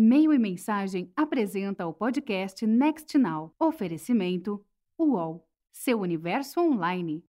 Meio e Mensagem apresenta o podcast Next Now. Oferecimento UOL, seu universo online.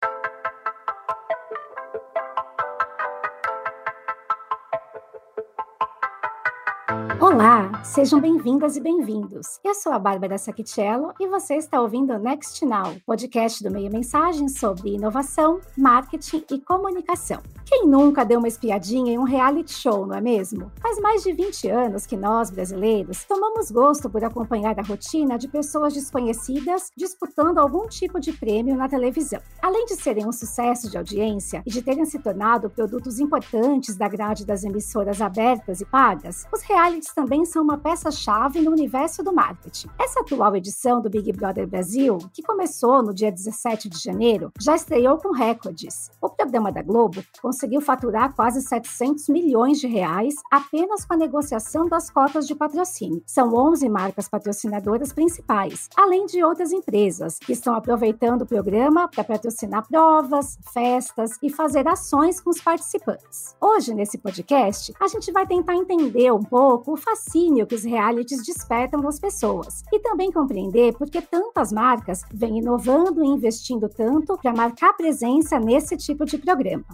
Olá, sejam bem-vindas e bem-vindos. Eu sou a Bárbara Sacchiello e você está ouvindo o Next Now, podcast do Meio Mensagem sobre inovação, marketing e comunicação. Quem nunca deu uma espiadinha em um reality show, não é mesmo? Faz mais de 20 anos que nós, brasileiros, tomamos gosto por acompanhar a rotina de pessoas desconhecidas disputando algum tipo de prêmio na televisão. Além de serem um sucesso de audiência e de terem se tornado produtos importantes da grade das emissoras abertas e pagas, os realities também são uma peça-chave no universo do marketing. Essa atual edição do Big Brother Brasil, que começou no dia 17 de janeiro, já estreou com recordes. O programa da Globo conseguiu faturar quase 700 milhões de reais apenas com a negociação das cotas de patrocínio. São 11 marcas patrocinadoras principais, além de outras empresas que estão aproveitando o programa para patrocinar provas, festas e fazer ações com os participantes. Hoje, nesse podcast, a gente vai tentar entender um pouco o fascínio que os realities despertam nas pessoas e também compreender por que tantas marcas vêm inovando e investindo tanto para marcar presença nesse tipo de programa.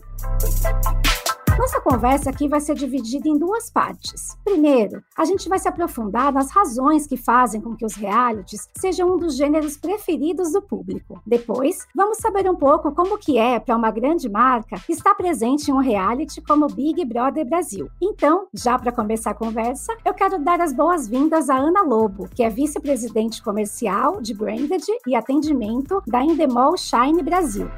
Nossa conversa aqui vai ser dividida em duas partes. Primeiro, a gente vai se aprofundar nas razões que fazem com que os realities sejam um dos gêneros preferidos do público. Depois, vamos saber um pouco como que é para uma grande marca estar presente em um reality como Big Brother Brasil. Então, já para começar a conversa, eu quero dar as boas-vindas a Ana Lobo, que é vice-presidente comercial de branded e atendimento da Endemol Shine Brasil.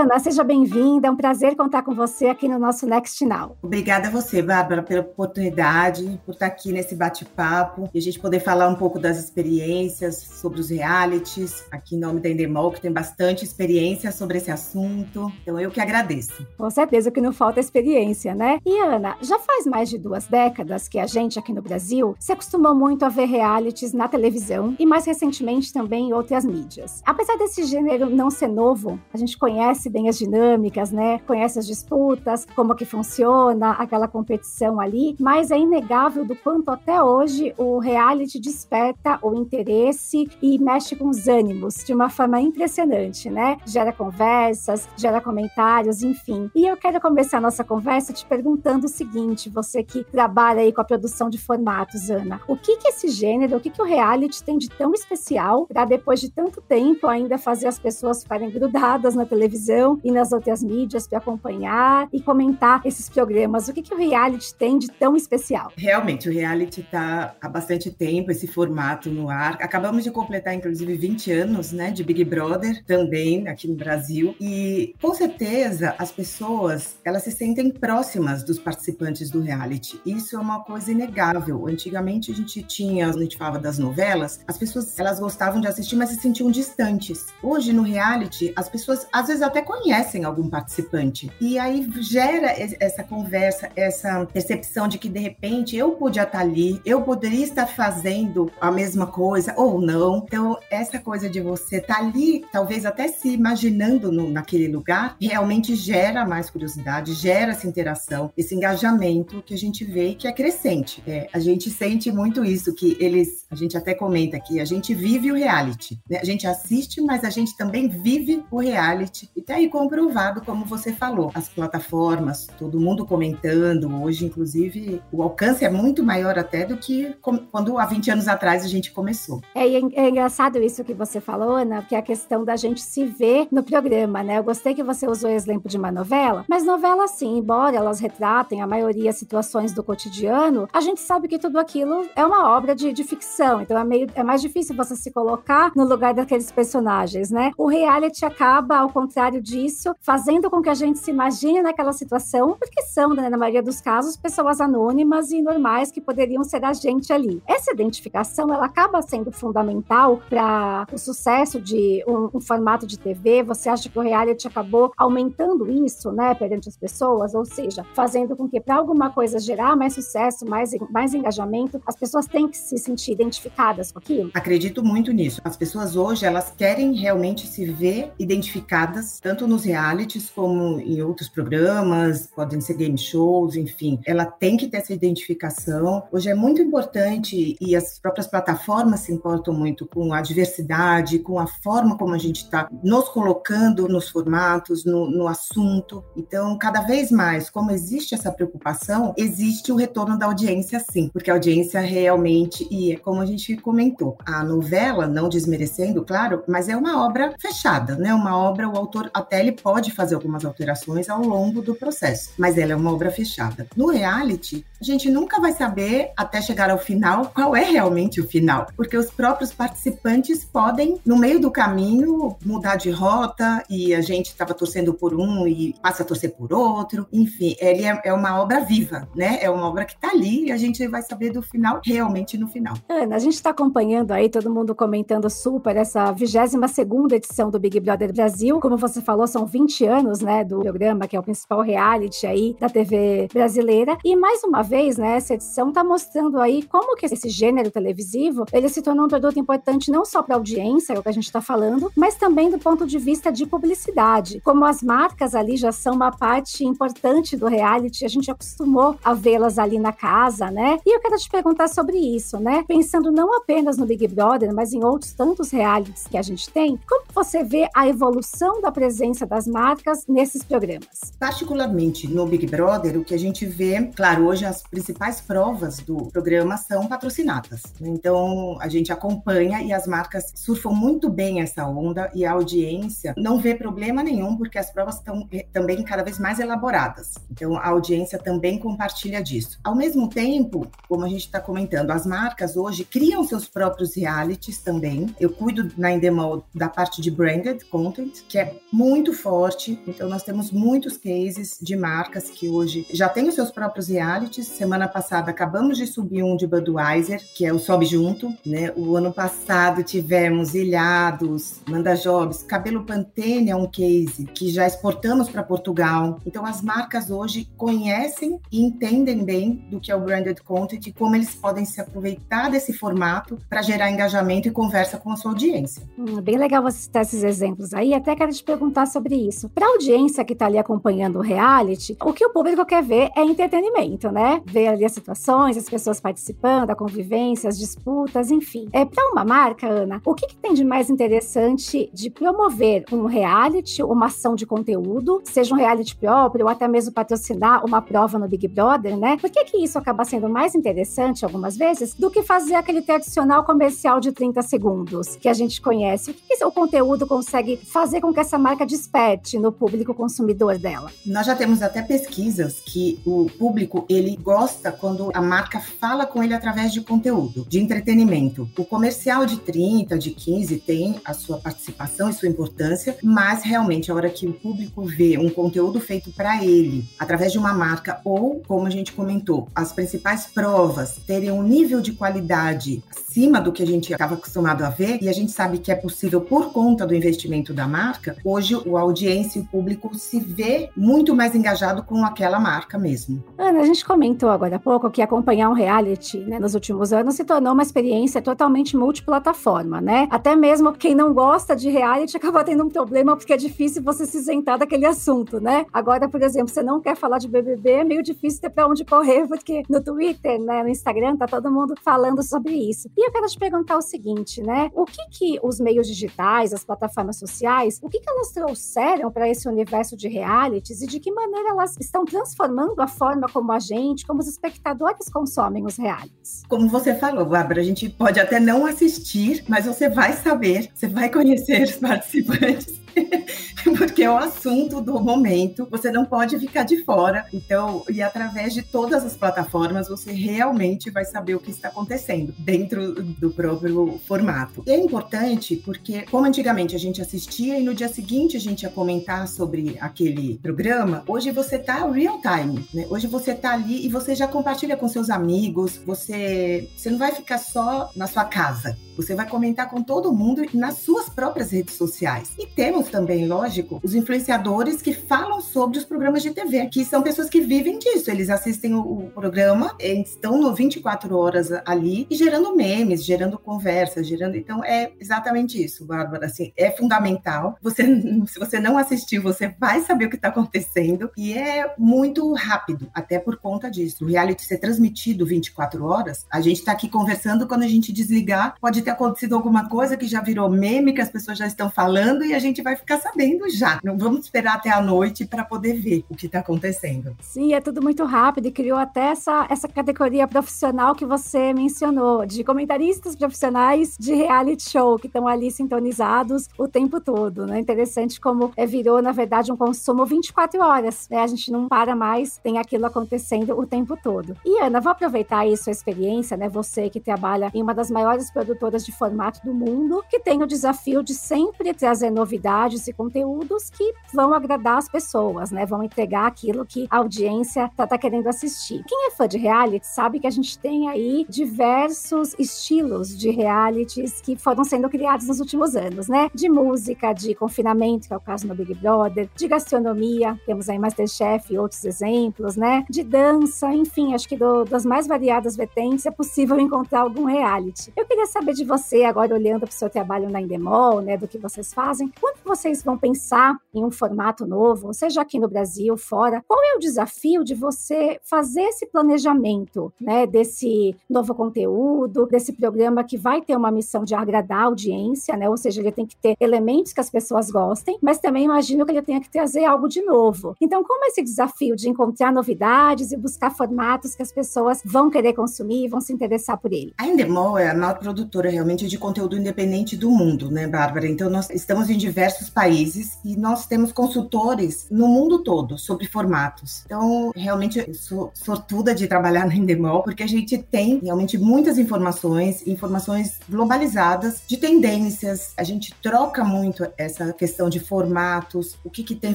Ana, seja bem-vinda. É um prazer contar com você aqui no nosso Next Now. Obrigada a você, Bárbara, pela oportunidade, por estar aqui nesse bate-papo e a gente poder falar um pouco das experiências sobre os realities, aqui em nome da Endemol, que tem bastante experiência sobre esse assunto. Então, eu que agradeço. Com certeza que não falta experiência, né? E, Ana, já faz mais de duas décadas que a gente aqui no Brasil se acostumou muito a ver realities na televisão e, mais recentemente, também em outras mídias. Apesar desse gênero não ser novo, a gente conhece bem as dinâmicas, né? Conhece as disputas, como que funciona aquela competição ali, mas é inegável do quanto até hoje o reality desperta o interesse e mexe com os ânimos de uma forma impressionante, né? Gera conversas, gera comentários, enfim. E eu quero começar a nossa conversa te perguntando o seguinte, você que trabalha aí com a produção de formatos, Ana, o que que esse gênero, o que que o reality tem de tão especial para depois de tanto tempo ainda fazer as pessoas ficarem grudadas na televisão e nas outras mídias para acompanhar e comentar esses programas. O que, que o reality tem de tão especial? Realmente, o reality está há bastante tempo, esse formato no ar. Acabamos de completar, inclusive, 20 anos né, de Big Brother, também aqui no Brasil. E, com certeza, as pessoas elas se sentem próximas dos participantes do reality. Isso é uma coisa inegável. Antigamente, a gente tinha, a gente falava das novelas, as pessoas elas gostavam de assistir, mas se sentiam distantes. Hoje, no reality, as pessoas, às vezes, até conhecem algum participante. E aí gera essa conversa, essa percepção de que de repente eu podia estar ali, eu poderia estar fazendo a mesma coisa ou não. Então, essa coisa de você estar ali, talvez até se imaginando no, naquele lugar, realmente gera mais curiosidade, gera essa interação, esse engajamento que a gente vê que é crescente. É, a gente sente muito isso, que eles, a gente até comenta que a gente vive o reality. Né? A gente assiste, mas a gente também vive o reality. E tem aí comprovado, como você falou, as plataformas, todo mundo comentando. Hoje, inclusive, o alcance é muito maior até do que quando há 20 anos atrás a gente começou. É, é engraçado isso que você falou, Ana, que é a questão da gente se ver no programa, né? Eu gostei que você usou o exemplo de uma novela, mas novela, sim, embora elas retratem a maioria situações do cotidiano, a gente sabe que tudo aquilo é uma obra de, de ficção, então é, meio, é mais difícil você se colocar no lugar daqueles personagens, né? O reality acaba, ao contrário contrário disso, fazendo com que a gente se imagine naquela situação, porque são, né, na maioria dos casos, pessoas anônimas e normais que poderiam ser a gente ali. Essa identificação, ela acaba sendo fundamental para o sucesso de um, um, formato de TV. Você acha que o reality acabou aumentando isso, né, perante as pessoas? Ou seja, fazendo com que para alguma coisa gerar mais sucesso, mais, mais engajamento, as pessoas têm que se sentir identificadas com aquilo? Acredito muito nisso. As pessoas hoje, elas querem realmente se ver identificadas, tanto nos realities como em outros programas, podem ser game shows, enfim. Ela tem que ter essa identificação. Hoje é muito importante e as próprias plataformas se importam muito com a diversidade, com a forma como a gente está nos colocando nos formatos, no, no assunto. Então, cada vez mais, como existe essa preocupação, existe o retorno da audiência, sim, porque a audiência realmente, e é como a gente comentou, a novela, não desmerecendo, claro, mas é uma obra fechada, né? Uma obra, o autor ele pode fazer algumas alterações ao longo do processo, mas ela é uma obra fechada. No reality, a gente nunca vai saber até chegar ao final qual é realmente o final, porque os próprios participantes podem, no meio do caminho, mudar de rota e a gente estava torcendo por um e passa a torcer por outro. Enfim, ele é, é uma obra viva, né? É uma obra que está ali e a gente vai saber do final realmente no final. Ana, a gente está acompanhando aí todo mundo comentando super essa 22 segunda edição do Big Brother Brasil. Como você falou, são 20 anos, né, do programa, que é o principal reality aí da TV brasileira. E mais uma vez, né, essa edição está mostrando aí como que esse gênero televisivo, ele se tornou um produto importante não só para a audiência, é o que a gente está falando, mas também do ponto de vista de publicidade. Como as marcas ali já são uma parte importante do reality, a gente acostumou a vê-las ali na casa, né? E eu quero te perguntar sobre isso, né? Pensando não apenas no Big Brother, mas em outros tantos realities que a gente tem, como você vê a evolução da presença das marcas nesses programas? Particularmente no Big Brother, o que a gente vê, claro, hoje as principais provas do programa são patrocinadas. Então, a gente acompanha e as marcas surfam muito bem essa onda e a audiência não vê problema nenhum, porque as provas estão eh, também cada vez mais elaboradas. Então, a audiência também compartilha disso. Ao mesmo tempo, como a gente está comentando, as marcas hoje criam seus próprios realities também. Eu cuido na Endemol da parte de branded content, que é muito forte. Então, nós temos muitos cases de marcas que hoje já têm os seus próprios realities. Semana passada acabamos de subir um de Budweiser, que é o Sobe Junto, né? O ano passado tivemos Ilhados, Manda Jobs, Cabelo Pantene é um case que já exportamos para Portugal. Então as marcas hoje conhecem e entendem bem do que é o branded content e como eles podem se aproveitar desse formato para gerar engajamento e conversa com a sua audiência. Hum, bem legal você citar esses exemplos aí. Até quero te perguntar sobre isso. Para a audiência que está ali acompanhando o reality, o que o público quer ver é entretenimento, né? Ver ali as situações, as pessoas participando, a convivência, as disputas, enfim. É para uma marca, Ana, o que, que tem de mais interessante de promover um reality, uma ação de conteúdo, seja um reality próprio ou até mesmo patrocinar uma prova no Big Brother, né? Por que, que isso acaba sendo mais interessante algumas vezes do que fazer aquele tradicional comercial de 30 segundos que a gente conhece? O que, que o conteúdo consegue fazer com que essa marca desperte no público consumidor dela? Nós já temos até pesquisas que o público ele gosta quando a marca fala com ele através de conteúdo, de entretenimento. O comercial de 30, de 15 tem a sua participação e sua importância, mas realmente a hora que o público vê um conteúdo feito para ele, através de uma marca ou, como a gente comentou, as principais provas terem um nível de qualidade acima do que a gente estava acostumado a ver, e a gente sabe que é possível por conta do investimento da marca, hoje a audiência e o público se vê muito mais engajado com aquela marca mesmo. Ana, a gente comentou agora há pouco que acompanhar um reality né, nos últimos anos se tornou uma experiência totalmente multiplataforma, né? Até mesmo quem não gosta de reality acaba tendo um problema porque é difícil você se isentar daquele assunto, né? Agora, por exemplo, você não quer falar de BBB, é meio difícil ter para onde correr, porque no Twitter, né, no Instagram, tá todo mundo falando sobre isso. E eu quero te perguntar o seguinte, né? O que que os meios digitais, as plataformas sociais, o que que elas trouxeram para esse universo de realities e de que maneira elas estão transformando a forma como a gente, como os espectadores consomem os realities? Como você falou, Bárbara, a gente pode até não assistir, mas você vai saber, você vai conhecer os participantes. porque é o assunto do momento, você não pode ficar de fora. Então, e através de todas as plataformas, você realmente vai saber o que está acontecendo dentro do próprio formato. E é importante porque, como antigamente a gente assistia e no dia seguinte a gente ia comentar sobre aquele programa, hoje você tá real time, né? Hoje você tá ali e você já compartilha com seus amigos, você, você não vai ficar só na sua casa. Você vai comentar com todo mundo nas suas próprias redes sociais. E temos também, lógico, os influenciadores que falam sobre os programas de TV, que são pessoas que vivem disso. Eles assistem o, o programa, estão no 24 horas ali e gerando memes, gerando conversas, gerando. Então é exatamente isso, Bárbara. Assim, é fundamental. Você, se você não assistiu, você vai saber o que está acontecendo e é muito rápido, até por conta disso. O reality ser transmitido 24 horas, a gente está aqui conversando quando a gente desligar, pode ter acontecido alguma coisa que já virou meme, que as pessoas já estão falando e a gente vai ficar sabendo já. Não vamos esperar até a noite para poder ver o que está acontecendo. Sim, é tudo muito rápido e criou até essa, essa categoria profissional que você mencionou, de comentaristas profissionais de reality show, que estão ali sintonizados o tempo todo, né? Interessante como é, virou, na verdade, um consumo 24 horas, né? A gente não para mais, tem aquilo acontecendo o tempo todo. E Ana, vou aproveitar aí sua experiência, né? Você que trabalha em uma das maiores produtoras de formato do mundo, que tem o desafio de sempre trazer novidades e conteúdos que vão agradar as pessoas, né? Vão entregar aquilo que a audiência tá, tá querendo assistir. Quem é fã de reality sabe que a gente tem aí diversos estilos de realities que foram sendo criados nos últimos anos, né? De música, de confinamento, que é o caso no Big Brother, de gastronomia, temos aí Masterchef e outros exemplos, né? De dança, enfim, acho que do, das mais variadas vertentes é possível encontrar algum reality. Eu queria saber de você, agora olhando para o seu trabalho na Endemol, né, do que vocês fazem, quando vocês vão pensar em um formato novo, seja aqui no Brasil, fora, qual é o desafio de você fazer esse planejamento, né, desse novo conteúdo, desse programa que vai ter uma missão de agradar a audiência, né, ou seja, ele tem que ter elementos que as pessoas gostem, mas também imagino que ele tenha que trazer algo de novo. Então, como é esse desafio de encontrar novidades e buscar formatos que as pessoas vão querer consumir vão se interessar por ele? A Endemol é a maior produtora realmente de conteúdo independente do mundo, né, Bárbara? Então, nós estamos em diversos países e nós temos consultores no mundo todo sobre formatos. Então, realmente, eu sou sortuda de trabalhar na Endemol, porque a gente tem realmente muitas informações, informações globalizadas de tendências. A gente troca muito essa questão de formatos, o que, que tem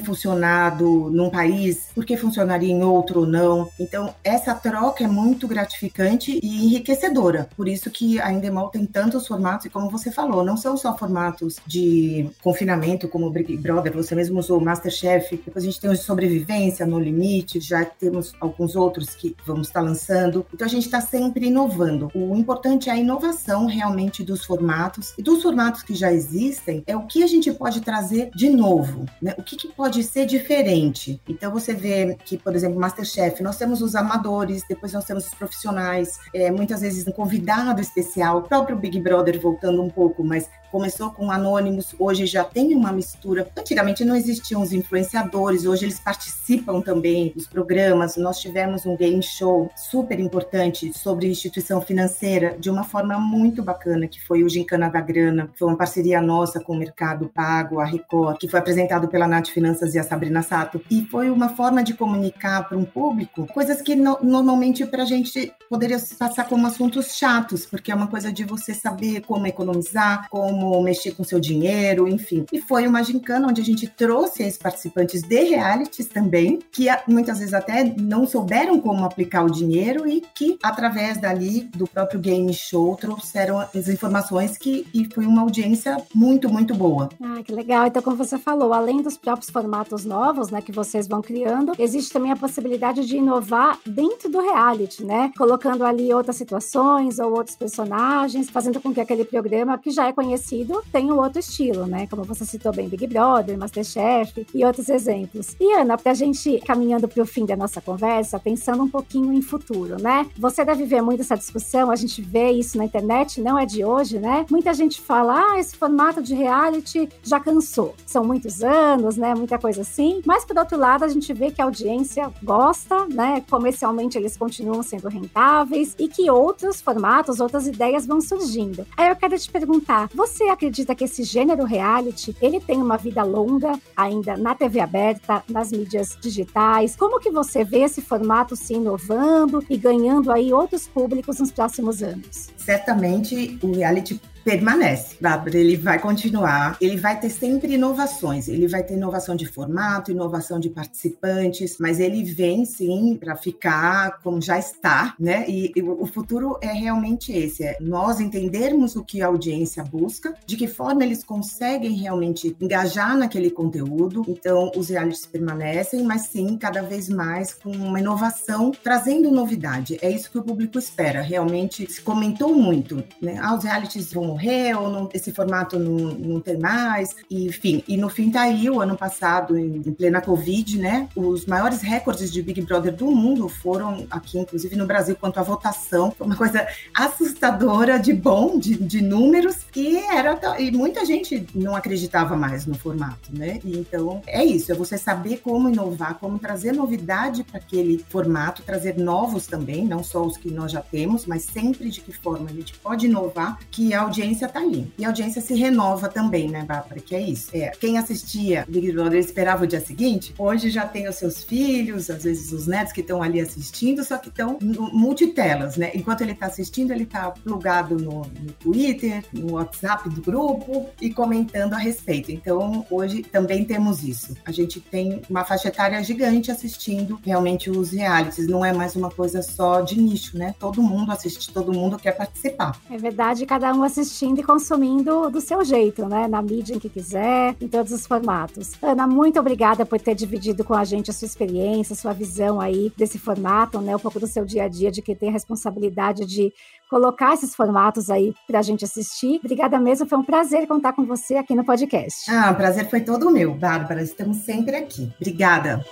funcionado num país, por que funcionaria em outro ou não. Então, essa troca é muito gratificante e enriquecedora. Por isso que a Endemol tem tantos formatos, e como você falou, não são só formatos de confinamento, como o Big Brother, você mesmo usou o Masterchef, depois a gente tem de sobrevivência, No Limite, já temos alguns outros que vamos estar lançando. Então a gente está sempre inovando. O importante é a inovação realmente dos formatos e dos formatos que já existem, é o que a gente pode trazer de novo, né? O que, que pode ser diferente. Então você vê que, por exemplo, Masterchef, nós temos os amadores, depois nós temos os profissionais, é, muitas vezes um convidado especial, o próprio Big Brother voltando um pouco, mas começou com anônimos, hoje já tem uma mistura. Antigamente não existiam os influenciadores, hoje eles participam também dos programas. Nós tivemos um game show super importante sobre instituição financeira de uma forma muito bacana, que foi o Gincana da Grana, foi uma parceria nossa com o Mercado Pago, a Record, que foi apresentado pela Nath Finanças e a Sabrina Sato, e foi uma forma de comunicar para um público coisas que no, normalmente para a gente poderia passar como assuntos chatos, porque é uma coisa de você saber como economizar, como mexer com seu dinheiro, enfim. E foi uma gincana onde a gente trouxe esses participantes de realities também, que muitas vezes até não souberam como aplicar o dinheiro e que, através dali, do próprio game show, trouxeram as informações que e foi uma audiência muito, muito boa. Ah, que legal. Então, como você falou, além dos próprios formatos novos, né, que vocês vão criando, existe também a possibilidade de inovar dentro do reality, né? Colocando ali outras situações ou outros personagens, fazendo com que aquele programa, que já é conhecido, tenha um outro estilo, né? Como você citou bem, Big Brother, Masterchef e outros exemplos. E Ana, pra gente caminhando para o fim da nossa conversa, pensando um pouquinho em futuro, né? Você deve ver muito essa discussão, a gente vê isso na internet, não é de hoje, né? Muita gente fala, ah, esse formato de reality já cansou. São muitos anos, né? Muita coisa assim. Mas, por outro lado, a gente vê que a audiência gosta, né? Comercialmente eles continuam sendo rentáveis e que outros formatos, outras ideias vão surgindo. Aí eu quero te perguntar, você você acredita que esse gênero reality, ele tem uma vida longa ainda na TV aberta, nas mídias digitais? Como que você vê esse formato se inovando e ganhando aí outros públicos nos próximos anos? Certamente o reality permanece, Bárbara, ele vai continuar, ele vai ter sempre inovações, ele vai ter inovação de formato, inovação de participantes, mas ele vem sim para ficar como já está, né? E, e, o futuro é realmente esse, é nós entendermos o que a audiência busca, de que forma eles conseguem realmente engajar naquele conteúdo. Então, os realities permanecem, mas sim cada vez mais com uma inovação, trazendo novidade. É isso que o público espera. Realmente se comentou muito, né? Ah, os realities vão morrer, ou não, esse formato não, não tem mais, enfim. E no fim tá aí, o ano passado, em, em, plena Covid, né? Os maiores recordes de Big Brother do mundo foram aqui, inclusive no Brasil, quanto à votação. Uma coisa assustadora de bom, de, de números, e era. E muita gente não acreditava mais no formato, né? E então é isso, é você saber como inovar, como trazer novidade para aquele formato, trazer novos também, não só os que nós já temos, mas sempre de que forma a gente pode inovar, que a audiência audiência tá ali. E a audiência se renova também, né, Bárbara? Que é isso. É, quem assistia Big Brother esperava o dia seguinte, hoje já tem os seus filhos, às vezes os netos que estão ali assistindo, só que estão multitelas, né? Enquanto ele está assistindo, ele está plugado no, no Twitter, no WhatsApp do grupo e comentando a respeito. Então, hoje também temos isso. A gente tem uma faixa etária gigante assistindo realmente os realities. Não é mais uma coisa só de nicho, né? Todo mundo assiste, todo mundo quer participar. É verdade, cada um assiste assistindo e consumindo do seu jeito, né? Na mídia em que quiser, em todos os formatos. Ana, muito obrigada por ter dividido com a gente a sua experiência, a sua visão aí desse formato, né? Um pouco do seu dia a dia, de que tem a responsabilidade de colocar esses formatos aí para a gente assistir. Obrigada mesmo, foi um prazer contar com você aqui no podcast. Ah, o prazer foi todo meu, Bárbara. Estamos sempre aqui. Obrigada.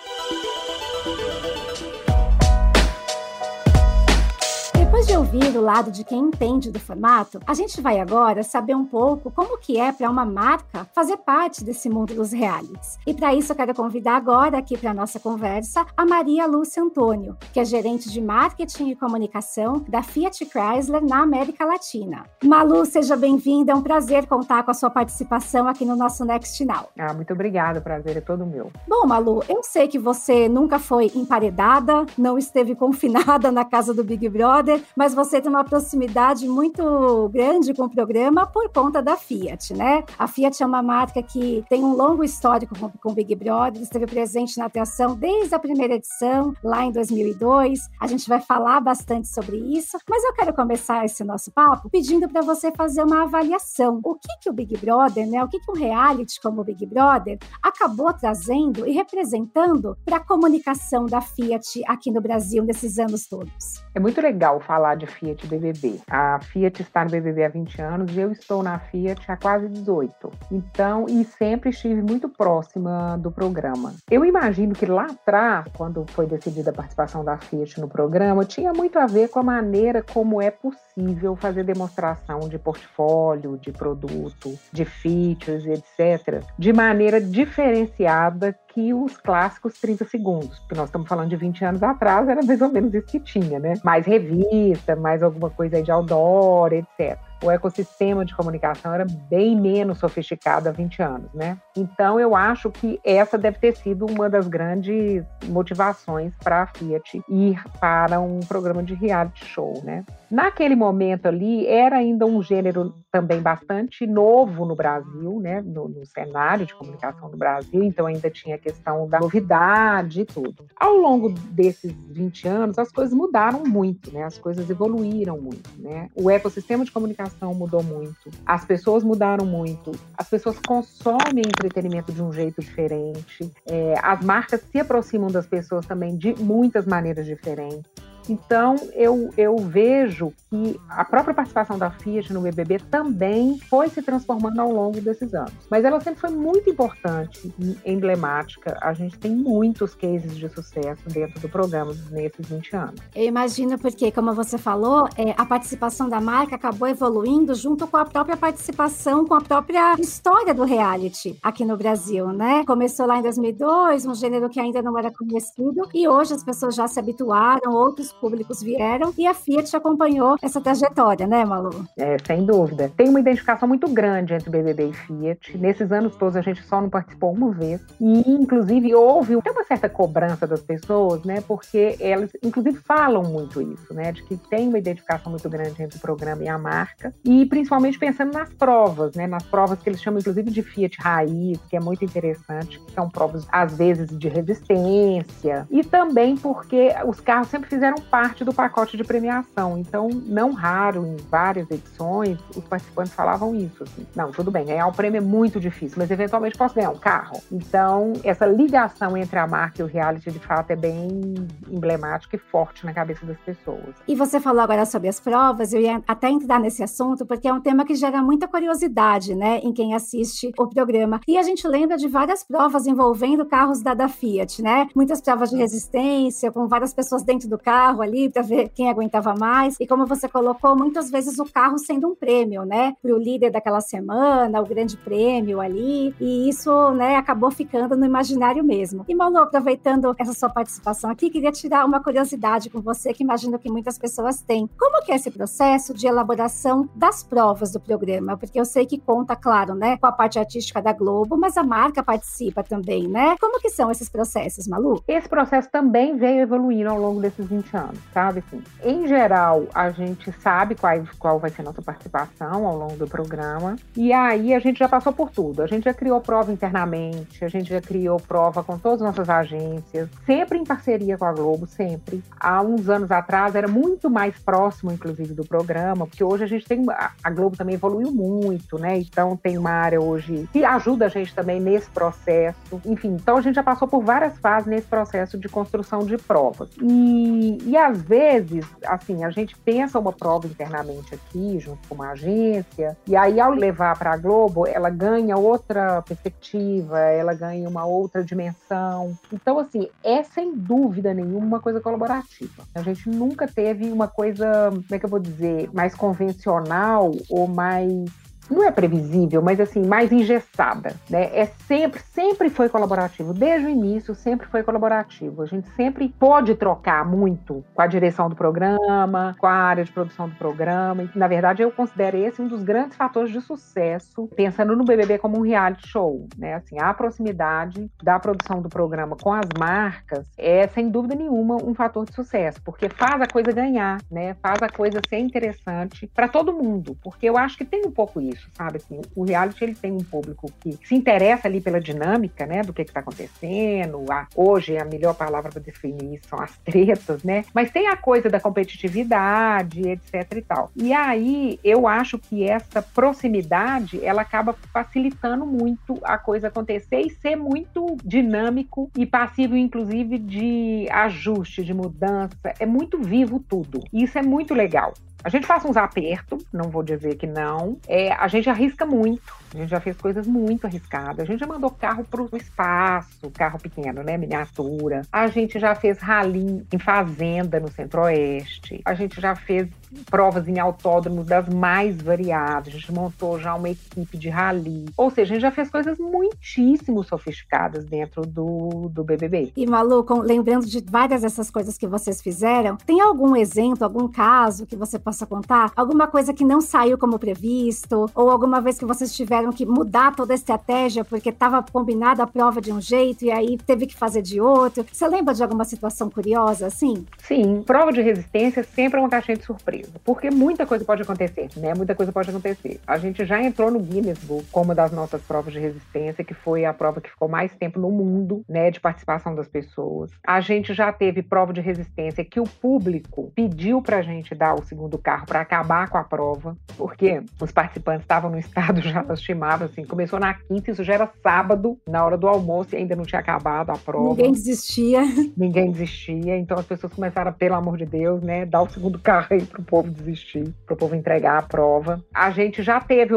Ouvir o lado de quem entende do formato, a gente vai agora saber um pouco como que é para uma marca fazer parte desse mundo dos realities. E para isso eu quero convidar agora aqui para nossa conversa a Maria Lúcia Antônio, que é gerente de marketing e comunicação da Fiat Chrysler na América Latina. Malu, seja bem-vinda, é um prazer contar com a sua participação aqui no nosso Next Now. Ah, muito obrigada, o prazer é todo meu. Bom, Malu, eu sei que você nunca foi emparedada, não esteve confinada na casa do Big Brother, mas você tem uma proximidade muito grande com o programa por conta da Fiat, né? A Fiat é uma marca que tem um longo histórico com, com o Big Brother, esteve presente na atração desde a primeira edição, lá em 2002. A gente vai falar bastante sobre isso, mas eu quero começar esse nosso papo pedindo para você fazer uma avaliação. O que, que o Big Brother, né? O que, que um reality como o Big Brother acabou trazendo e representando para a comunicação da Fiat aqui no Brasil nesses anos todos? É muito legal falar de Fiat BBB. A Fiat está no BBB há 20 anos e eu estou na Fiat há quase 18. Então, e sempre estive muito próxima do programa. Eu imagino que lá atrás, quando foi decidida a participação da Fiat no programa, tinha muito a ver com a maneira como é possível fazer demonstração de portfólio, de produto, de features, etc., de maneira diferenciada que os clássicos 30 segundos, porque nós estamos falando de 20 anos atrás, era mais ou menos isso que tinha, né? Mais revista, mais alguma coisa aí de outdoor, etc o ecossistema de comunicação era bem menos sofisticado há 20 anos, né? Então eu acho que essa deve ter sido uma das grandes motivações para a Fiat ir para um programa de reality show, né? Naquele momento ali era ainda um gênero também bastante novo no Brasil, né? No, no cenário de comunicação no Brasil, então ainda tinha a questão da novidade e tudo. Ao longo desses 20 anos, as coisas mudaram muito, né? As coisas evoluíram muito, né? O ecossistema de comunicação comunicação mudou muito, as pessoas mudaram muito, as pessoas consomem entretenimento de um jeito diferente, é, as marcas se aproximam das pessoas também de muitas maneiras diferentes. Então, eu, eu vejo que a própria participação da Fiat no BBB também foi se transformando ao longo desses anos. Mas ela sempre foi muito importante e emblemática. A gente tem muitos cases de sucesso dentro do programa nesses 20 anos. Eu imagino porque, como você falou, é, a participação da marca acabou evoluindo junto com a própria participação, com a própria história do reality aqui no Brasil, né? Começou lá em 2002, um gênero que ainda não era conhecido, e hoje as pessoas já se habituaram, outros públicos vieram e a Fiat acompanhou essa trajetória, né, Malu? É, sem dúvida. Tem uma identificação muito grande entre BBB e Fiat. Nesses anos todos a gente só não participou uma vez. E, inclusive, houve até uma certa cobrança das pessoas, né? Porque elas, inclusive, falam muito isso, né? De que tem uma identificação muito grande entre o programa e a marca. E, principalmente, pensando nas provas, né? Nas provas que eles chamam, inclusive, de Fiat Raiz, que é muito interessante, que são provas, às vezes, de resistência. E também porque os carros sempre fizeram parte do pacote de premiação. Então, não raro, em várias edições, os participantes falavam isso. Assim, não, tudo bem, ganhar o prêmio é muito difícil, mas eventualmente posso ganhar um carro. Então, essa ligação entre a marca e o reality, de fato, é bem emblemática e forte na cabeça das pessoas. E você falou agora sobre as provas, eu ia até entrar nesse assunto, porque é um tema que gera muita curiosidade, né, em quem assiste o programa. E a gente lembra de várias provas envolvendo carros da, da Fiat, né? Muitas provas de resistência, com várias pessoas dentro do carro ali para ver quem aguentava mais. E como você colocou, muitas vezes o carro sendo um prêmio, né, para o líder daquela semana, o grande prêmio ali. E isso, né, acabou ficando no imaginário mesmo. E Malu, aproveitando essa sua participação aqui, queria tirar uma curiosidade com você que imagino que muitas pessoas têm. Como que é esse processo de elaboração das provas do programa? Porque eu sei que conta, claro, né, com a parte artística da Globo, mas a marca participa também, né? Como que são esses processos, Malu? Esse processo também veio evoluindo ao longo desses 20 anos, sabe? Assim, em geral, a gente sabe qual, qual vai ser a nossa participação ao longo do programa. E aí a gente já passou por tudo. A gente já criou prova internamente, a gente já criou prova com todas as nossas agências, sempre em parceria com a Globo, sempre. Há uns anos atrás era muito mais próximo, inclusive, do programa, porque hoje a gente tem. A Globo também evoluiu muito, né? Então tem uma área hoje que ajuda a gente também nesse processo. Enfim, então a gente já passou por várias fases nesse processo de construção de provas. E, e às vezes, assim, a gente pensa uma prova internamente aqui, junto com uma agência, e aí ao levar para a Globo, ela ganha outra perspectiva, ela ganha uma outra dimensão. Então, assim, é sem dúvida nenhuma uma coisa colaborativa. A gente nunca teve uma coisa, como é que eu vou dizer, mais convencional ou mais não é previsível, mas assim, mais engessada, né? É sempre, sempre foi colaborativo, desde o início sempre foi colaborativo. A gente sempre pode trocar muito com a direção do programa, com a área de produção do programa. E, na verdade, eu considero esse um dos grandes fatores de sucesso, pensando no BBB como um reality show, né? Assim, a proximidade da produção do programa com as marcas é, sem dúvida nenhuma, um fator de sucesso, porque faz a coisa ganhar, né? Faz a coisa ser interessante para todo mundo, porque eu acho que tem um pouco isso isso, sabe? Assim, o reality ele tem um público que se interessa ali pela dinâmica, né, do que está acontecendo. A, hoje a melhor palavra para definir são as tretas, né? Mas tem a coisa da competitividade, etc e tal. E aí eu acho que essa proximidade ela acaba facilitando muito a coisa acontecer e ser muito dinâmico e passivo, inclusive, de ajuste, de mudança. É muito vivo tudo. E isso é muito legal. A gente faz uns apertos, não vou dizer que não. É, a gente arrisca muito. A gente já fez coisas muito arriscadas. A gente já mandou carro para o espaço, carro pequeno, né? Miniatura. A gente já fez rally em fazenda no Centro-Oeste. A gente já fez provas em autódromos das mais variadas. A gente montou já uma equipe de rally. Ou seja, a gente já fez coisas muitíssimo sofisticadas dentro do, do BBB. E Malu, lembrando de várias dessas coisas que vocês fizeram, tem algum exemplo, algum caso que você possa contar? Alguma coisa que não saiu como previsto? Ou alguma vez que vocês tiveram que mudar toda a estratégia porque estava combinada a prova de um jeito e aí teve que fazer de outro? Você lembra de alguma situação curiosa assim? Sim, prova de resistência sempre é uma caixinha de surpresa, porque muita coisa pode acontecer, né? Muita coisa pode acontecer. A gente já entrou no Guinness Book como das nossas provas de resistência, que foi a prova que ficou mais tempo no mundo, né, de participação das pessoas. A gente já teve prova de resistência que o público pediu pra gente dar o segundo carro para acabar com a prova, porque os participantes estavam no estado já lastimado, assim, começou na quinta, isso já era sábado, na hora do almoço, e ainda não tinha acabado a prova. Ninguém desistia. Ninguém desistia, então as pessoas começaram, pelo amor de Deus, né, dar o segundo carro aí pro povo desistir, para o povo entregar a prova. A gente já teve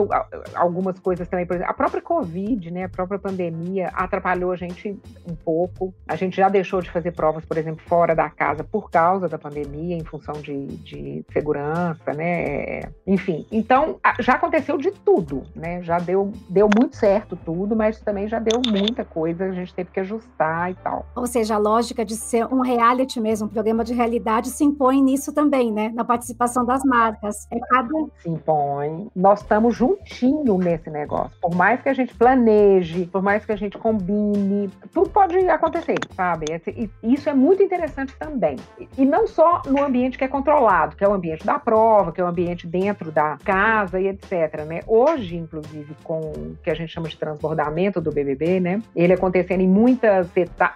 algumas coisas também, por exemplo, a própria Covid, né, a própria pandemia atrapalhou a gente um pouco. A gente já deixou de fazer provas, por exemplo, fora da casa por causa da pandemia, em função de, de segurança, né? Enfim, então já aconteceu de tudo, né? Já deu, deu muito certo tudo, mas também já deu muita coisa, a gente teve que ajustar e tal. Ou seja, a lógica de ser um reality mesmo, um programa de realidade se impõe nisso também, né? Na participação das marcas. É cada. Se impõe. Nós estamos juntinho nesse negócio. Por mais que a gente planeje, por mais que a gente combine, tudo pode acontecer, sabe? E isso é muito interessante também. E não só no ambiente que é controlado, que é o ambiente da prova, que é o ambiente dentro da casa e etc. Né? Hoje, inclusive, com o que a gente chama de transbordamento do BBB, né? ele acontecendo em muitas,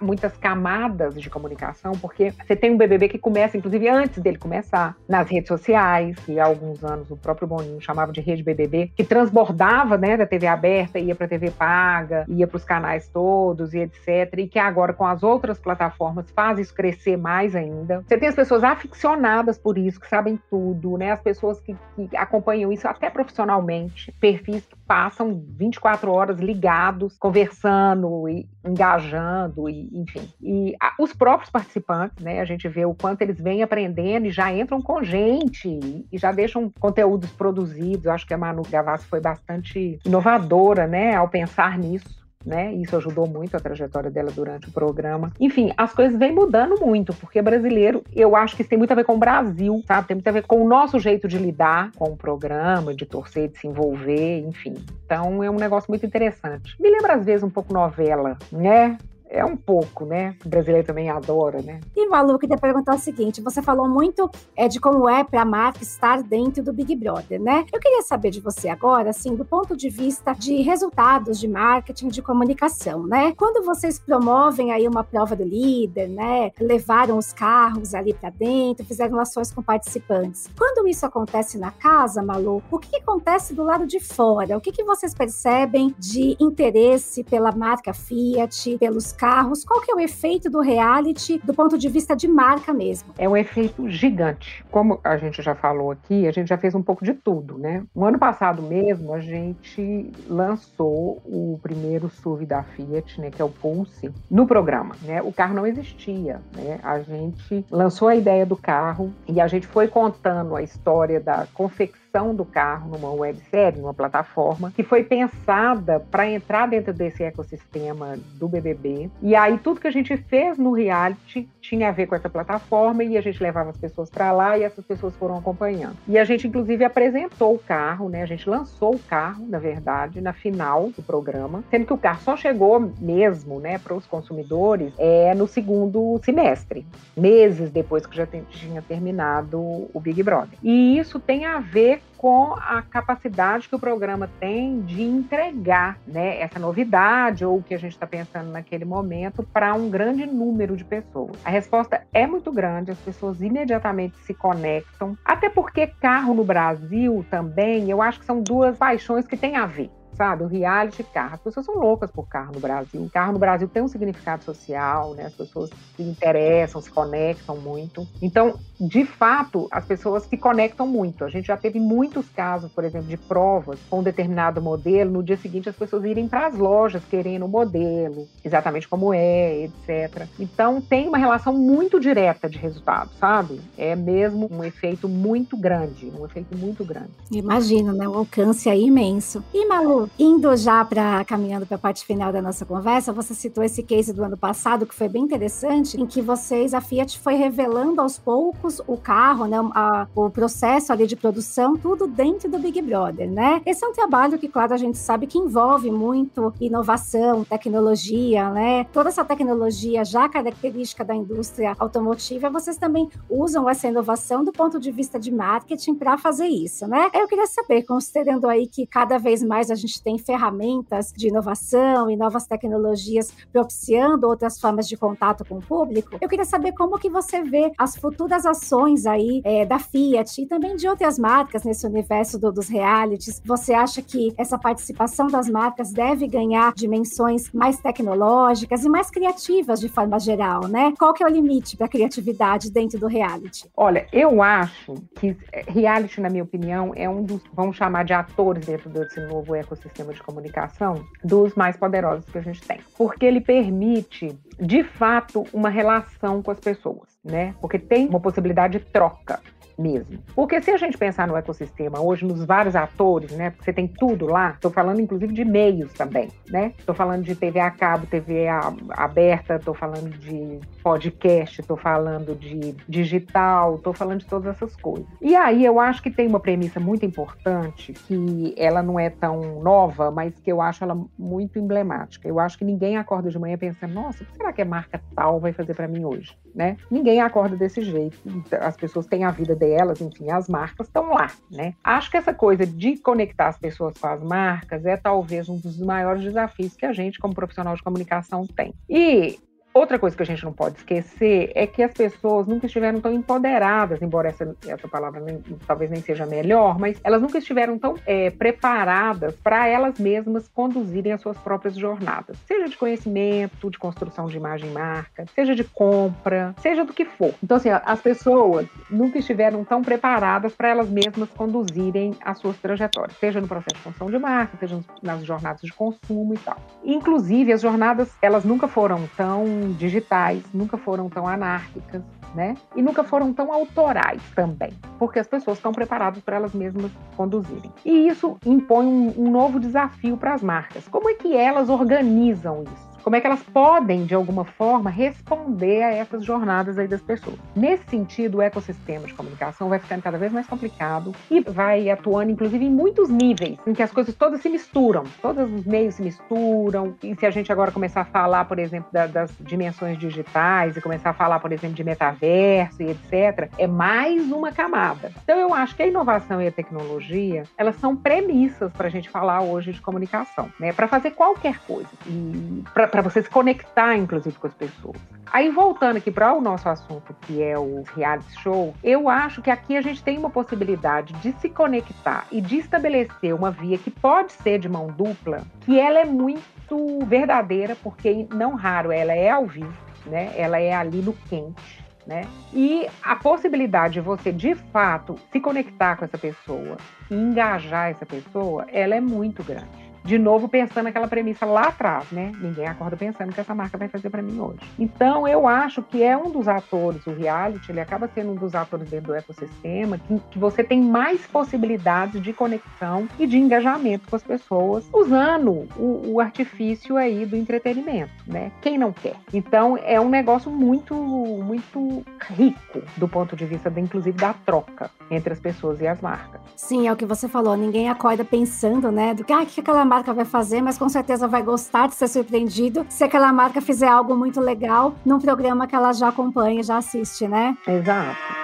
muitas camadas de comunicação, porque você tem um BBB que começa, inclusive, antes dele começar, nas redes sociais, que há alguns anos o próprio Boninho chamava de rede BBB, que transbordava né, da TV aberta, ia para a TV paga, ia para os canais todos e etc. E que agora, com as outras plataformas, faz isso crescer mais ainda. Você tem as pessoas aficionadas por isso, que sabem tudo, né? As pessoas que, que acompanham isso até profissionalmente, perfis que passam 24 horas ligados, conversando e engajando, e, enfim. E a, os próprios participantes, né? A gente vê o quanto eles vêm aprendendo e já entram com gente e já deixam conteúdos produzidos. Acho que a Manu Gavassi foi bastante inovadora, né? Ao pensar nisso né? Isso ajudou muito a trajetória dela durante o programa. Enfim, as coisas vêm mudando muito, porque brasileiro, eu acho que isso tem muito a ver com o Brasil, sabe? Tem muito a ver com o nosso jeito de lidar com o programa, de torcer, de se envolver, enfim. Então é um negócio muito interessante. Me lembra às vezes um pouco novela, né? É um pouco, né? O brasileiro também adora, né? E Malu, queria perguntar o seguinte: você falou muito é, de como é para a marca estar dentro do Big Brother, né? Eu queria saber de você agora, assim, do ponto de vista de resultados de marketing, de comunicação, né? Quando vocês promovem aí uma prova do líder, né? Levaram os carros ali para dentro, fizeram ações com participantes. Quando isso acontece na casa, Malu, o que, acontece do lado de fora? O que, que vocês percebem de interesse pela marca Fiat, pelos carros, qual que é o efeito do reality do ponto de vista de marca mesmo? É um efeito gigante. Como a gente já falou aqui, a gente já fez um pouco de tudo, né? No ano passado mesmo, a gente lançou o primeiro SUV da Fiat, né, que é o Pulse, no programa, né? O carro não existia, né? A gente lançou a ideia do carro e a gente foi contando a história da confecção do carro numa websérie, numa plataforma, que foi pensada para entrar dentro desse ecossistema do BBB. E aí tudo que a gente fez no reality tinha a ver com essa plataforma e a gente levava as pessoas para lá e essas pessoas foram acompanhando. E a gente inclusive apresentou o carro, né? A gente lançou o carro, na verdade, na final do programa, sendo que o carro só chegou mesmo, né, para os consumidores é no segundo semestre, meses depois que já tinha terminado o Big Brother. E isso tem a ver com a capacidade que o programa tem de entregar né, essa novidade ou o que a gente está pensando naquele momento para um grande número de pessoas. A resposta é muito grande, as pessoas imediatamente se conectam, até porque carro no Brasil também, eu acho que são duas paixões que têm a ver sabe? O reality carro. As pessoas são loucas por carro no Brasil. Carro no Brasil tem um significado social, né? As pessoas se interessam, se conectam muito. Então, de fato, as pessoas se conectam muito. A gente já teve muitos casos, por exemplo, de provas com um determinado modelo, no dia seguinte as pessoas irem para as lojas querendo o modelo, exatamente como é, etc. Então, tem uma relação muito direta de resultado, sabe? É mesmo um efeito muito grande, um efeito muito grande. Imagina, né? O alcance é imenso. E Malu, indo já para caminhando para a parte final da nossa conversa, você citou esse case do ano passado que foi bem interessante, em que vocês, a Fiat foi revelando aos poucos o carro, né, a, o processo ali de produção, tudo dentro do Big Brother, né? Esse é um trabalho que, claro, a gente sabe que envolve muito inovação, tecnologia, né? Toda essa tecnologia já característica da indústria automotiva, vocês também usam essa inovação do ponto de vista de marketing para fazer isso, né? Eu queria saber, considerando aí que cada vez mais a gente gente tem ferramentas de inovação e novas tecnologias propiciando outras formas de contato com o público. Eu queria saber como que você vê as futuras ações aí é, da Fiat e também de outras marcas nesse universo do, dos realities. Você acha que essa participação das marcas deve ganhar dimensões mais tecnológicas e mais criativas de forma geral, né? Qual que é o limite para a criatividade dentro do reality? Olha, eu acho que reality, na minha opinião, é um dos, vamos chamar de atores dentro desse novo ecossistema de comunicação, dos mais poderosos que a gente tem. Porque ele permite, de fato, uma relação com as pessoas, né? Porque tem uma possibilidade de troca mesmo. Porque se a gente pensar no ecossistema hoje, nos vários atores, né? Porque você tem tudo lá, estou falando inclusive de meios também, né? Estou falando de TV a cabo, TV aberta, estou falando de podcast, estou falando de digital, estou falando de todas essas coisas. E aí eu acho que tem uma premissa muito importante, que ela não é tão nova, mas que eu acho ela muito emblemática. Eu acho que ninguém acorda de manhã pensando, nossa, o que será que a marca tal vai fazer para mim hoje? Né? Ninguém acorda desse jeito. As pessoas têm a vida delas, enfim, as marcas estão lá, né? Acho que essa coisa de conectar as pessoas com as marcas é talvez um dos maiores desafios que a gente, como profissional de comunicação, tem. E Outra coisa que a gente não pode esquecer é que as pessoas nunca estiveram tão empoderadas, embora essa, essa palavra nem, talvez nem seja melhor, mas elas nunca estiveram tão é, preparadas para elas mesmas conduzirem as suas próprias jornadas, seja de conhecimento, de construção de imagem e marca, seja de compra, seja do que for. Então, assim, as pessoas nunca estiveram tão preparadas para elas mesmas conduzirem as suas trajetórias, seja no processo de construção de marca, seja nas jornadas de consumo e tal. Inclusive, as jornadas, elas nunca foram tão digitais, nunca foram tão anárquicas, né? E nunca foram tão autorais também, porque as pessoas estão preparadas para elas mesmas conduzirem. E isso impõe um, um novo desafio para as marcas. Como é que elas organizam isso? Como é que elas podem, de alguma forma, responder a essas jornadas aí das pessoas. Nesse sentido, o ecossistema de comunicação vai ficando cada vez mais complicado e vai atuando, inclusive, em muitos níveis, em que as coisas todas se misturam, todos os meios se misturam. E se a gente agora começar a falar, por exemplo, da, das dimensões digitais e começar a falar, por exemplo, de metaverso e etc., é mais uma camada. Então, eu acho que a inovação e a tecnologia, elas são premissas para a gente falar hoje de comunicação, né? Para fazer qualquer coisa. E para para você se conectar, inclusive, com as pessoas. Aí, voltando aqui para o nosso assunto, que é o reality show, eu acho que aqui a gente tem uma possibilidade de se conectar e de estabelecer uma via que pode ser de mão dupla, que ela é muito verdadeira, porque não raro ela é ao vivo, né? Ela é ali no quente. Né? E a possibilidade de você, de fato, se conectar com essa pessoa e engajar essa pessoa, ela é muito grande de novo pensando naquela premissa lá atrás, né? Ninguém acorda pensando que essa marca vai fazer para mim hoje. Então, eu acho que é um dos atores, o reality, ele acaba sendo um dos atores dentro do ecossistema que, que você tem mais possibilidades de conexão e de engajamento com as pessoas, usando o, o artifício aí do entretenimento, né? Quem não quer? Então, é um negócio muito, muito rico do ponto de vista, de, inclusive, da troca entre as pessoas e as marcas. Sim, é o que você falou. Ninguém acorda pensando, né, do que, ah, que aquela marca vai fazer, mas com certeza vai gostar de ser surpreendido se aquela marca fizer algo muito legal num programa que ela já acompanha, já assiste, né? Exato.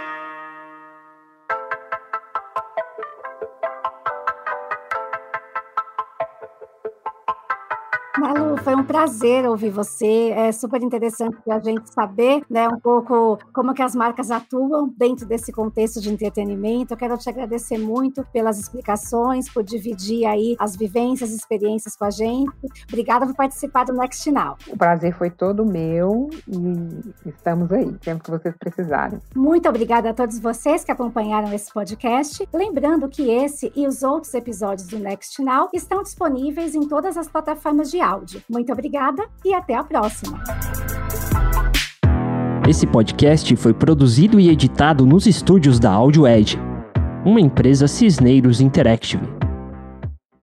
Foi um prazer ouvir você. É super interessante a gente saber, né, um pouco como que as marcas atuam dentro desse contexto de entretenimento. Eu quero te agradecer muito pelas explicações, por dividir aí as vivências, experiências com a gente. Obrigada por participar do Next Now. O prazer foi todo meu e estamos aí, sempre que vocês precisarem. Muito obrigada a todos vocês que acompanharam esse podcast. Lembrando que esse e os outros episódios do Next Now estão disponíveis em todas as plataformas de áudio. Muito obrigada e até a próxima. Esse podcast foi produzido e editado nos estúdios da Audio Edge, uma empresa Cisneiros Interactive.